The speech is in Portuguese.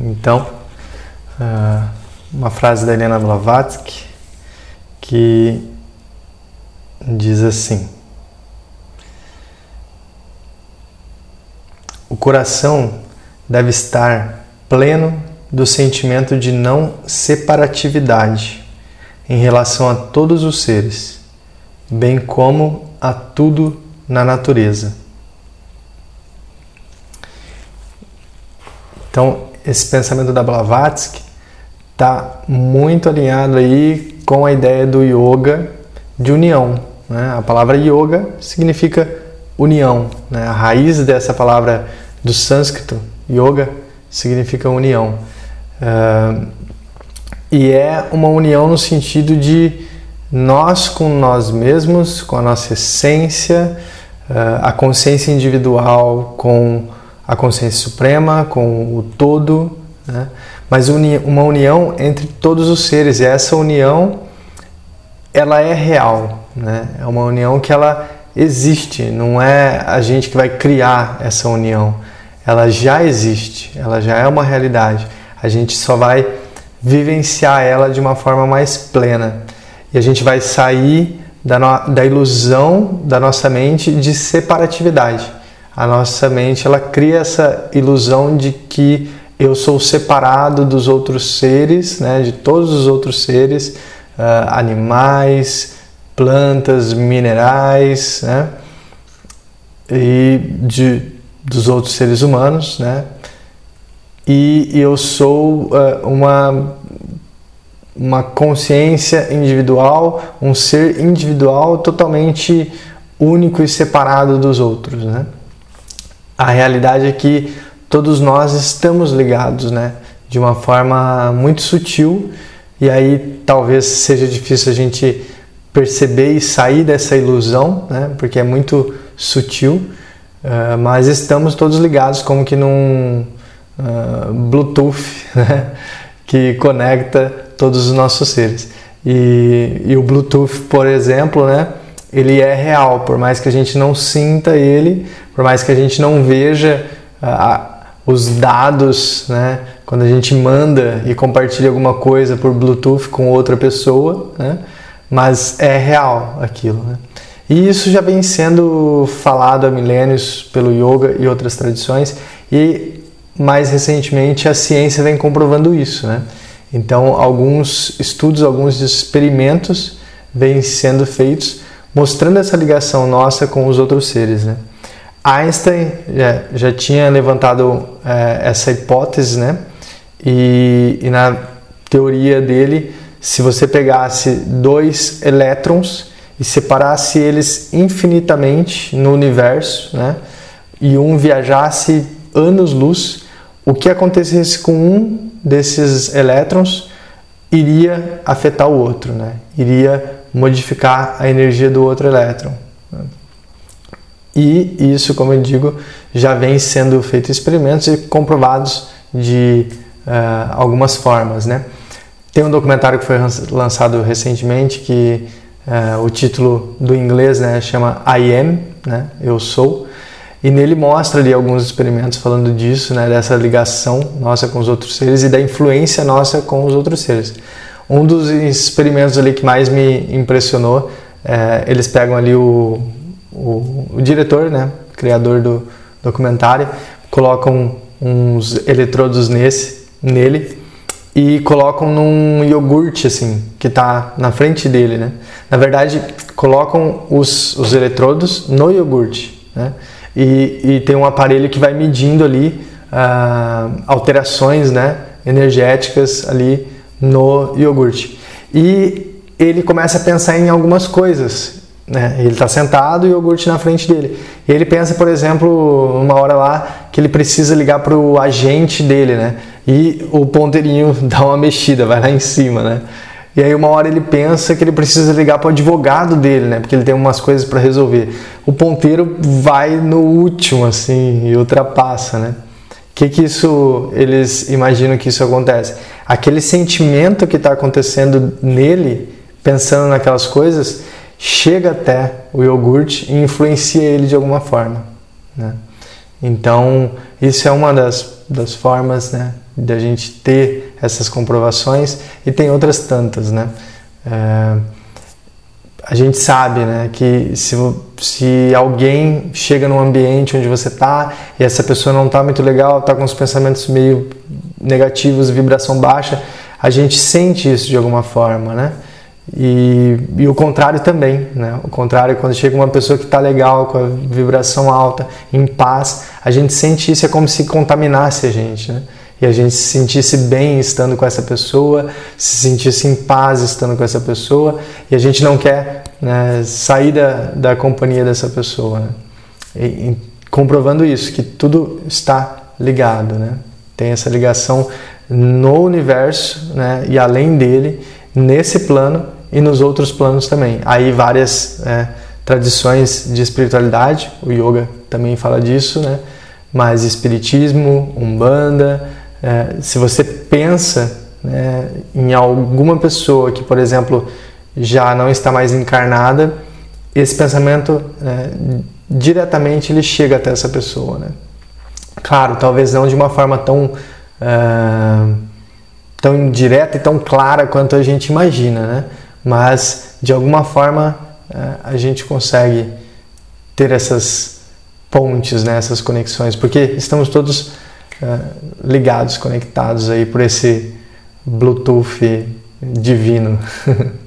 Então, uh, uma frase da Helena Blavatsky que diz assim: O coração deve estar pleno do sentimento de não separatividade em relação a todos os seres, bem como a tudo na natureza. Então, esse pensamento da Blavatsky está muito alinhado aí com a ideia do yoga de união. Né? A palavra yoga significa união. Né? A raiz dessa palavra do sânscrito, yoga, significa união. Uh, e é uma união no sentido de nós com nós mesmos, com a nossa essência, uh, a consciência individual com a consciência suprema, com o todo, né? mas uni uma união entre todos os seres. E essa união, ela é real, né? é uma união que ela existe, não é a gente que vai criar essa união. Ela já existe, ela já é uma realidade. A gente só vai vivenciar ela de uma forma mais plena. E a gente vai sair da, da ilusão da nossa mente de separatividade. A nossa mente ela cria essa ilusão de que eu sou separado dos outros seres, né, de todos os outros seres, uh, animais, plantas, minerais, né, e de, dos outros seres humanos, né, e eu sou uh, uma uma consciência individual, um ser individual totalmente único e separado dos outros, né? A realidade é que todos nós estamos ligados, né? De uma forma muito sutil e aí talvez seja difícil a gente perceber e sair dessa ilusão, né? Porque é muito sutil, uh, mas estamos todos ligados como que num uh, Bluetooth, né? Que conecta todos os nossos seres. E, e o Bluetooth, por exemplo, né? Ele é real, por mais que a gente não sinta ele, por mais que a gente não veja uh, os dados, né? Quando a gente manda e compartilha alguma coisa por Bluetooth com outra pessoa, né? Mas é real aquilo, né? E isso já vem sendo falado há milênios pelo yoga e outras tradições e mais recentemente a ciência vem comprovando isso, né? Então, alguns estudos, alguns experimentos vêm sendo feitos mostrando essa ligação nossa com os outros seres, né? Einstein já, já tinha levantado é, essa hipótese, né? E, e, na teoria dele, se você pegasse dois elétrons e separasse eles infinitamente no universo, né? E um viajasse anos-luz, o que acontecesse com um desses elétrons iria afetar o outro, né? Iria modificar a energia do outro elétron. E isso, como eu digo, já vem sendo feito experimentos e comprovados de uh, algumas formas, né? Tem um documentário que foi lançado recentemente que uh, o título do inglês né, chama I Am, né? Eu sou, e nele mostra ali alguns experimentos falando disso, né? Dessa ligação nossa com os outros seres e da influência nossa com os outros seres. Um dos experimentos ali que mais me impressionou, é, eles pegam ali o o, o diretor, né, criador do documentário, colocam uns eletrodos nesse, nele e colocam num iogurte assim que está na frente dele, né? Na verdade, colocam os, os eletrodos no iogurte, né? E, e tem um aparelho que vai medindo ali uh, alterações, né, energéticas ali no iogurte. E ele começa a pensar em algumas coisas né? Ele está sentado e o iogurte na frente dele. Ele pensa, por exemplo, uma hora lá que ele precisa ligar para o agente dele, né? E o ponteirinho dá uma mexida, vai lá em cima, né? E aí uma hora ele pensa que ele precisa ligar para o advogado dele, né? Porque ele tem umas coisas para resolver. O ponteiro vai no último, assim, e ultrapassa, né? O que que isso, eles imaginam que isso acontece? Aquele sentimento que está acontecendo nele, pensando naquelas coisas, chega até o iogurte e influencia ele de alguma forma. Né? Então, isso é uma das, das formas né, De a gente ter essas comprovações e tem outras tantas, né? É, a gente sabe, né, que se, se alguém chega num ambiente onde você está e essa pessoa não está muito legal, está com os pensamentos meio negativos, vibração baixa, a gente sente isso de alguma forma, né? E, e o contrário também, né? O contrário, quando chega uma pessoa que está legal, com a vibração alta, em paz, a gente sente isso, é como se contaminasse a gente, né? E a gente se sentisse bem estando com essa pessoa, se sentisse em paz estando com essa pessoa, e a gente não quer né, sair da, da companhia dessa pessoa. Né? E, e, comprovando isso, que tudo está ligado, né? Tem essa ligação no universo né, e além dele, nesse plano e nos outros planos também. Aí várias é, tradições de espiritualidade, o yoga também fala disso, né? Mas espiritismo, umbanda, é, se você pensa né, em alguma pessoa que, por exemplo, já não está mais encarnada, esse pensamento é, diretamente ele chega até essa pessoa, né? Claro, talvez não de uma forma tão é, tão direta e tão clara quanto a gente imagina, né? mas de alguma forma é, a gente consegue ter essas pontes, né, essas conexões, porque estamos todos é, ligados, conectados aí por esse Bluetooth divino.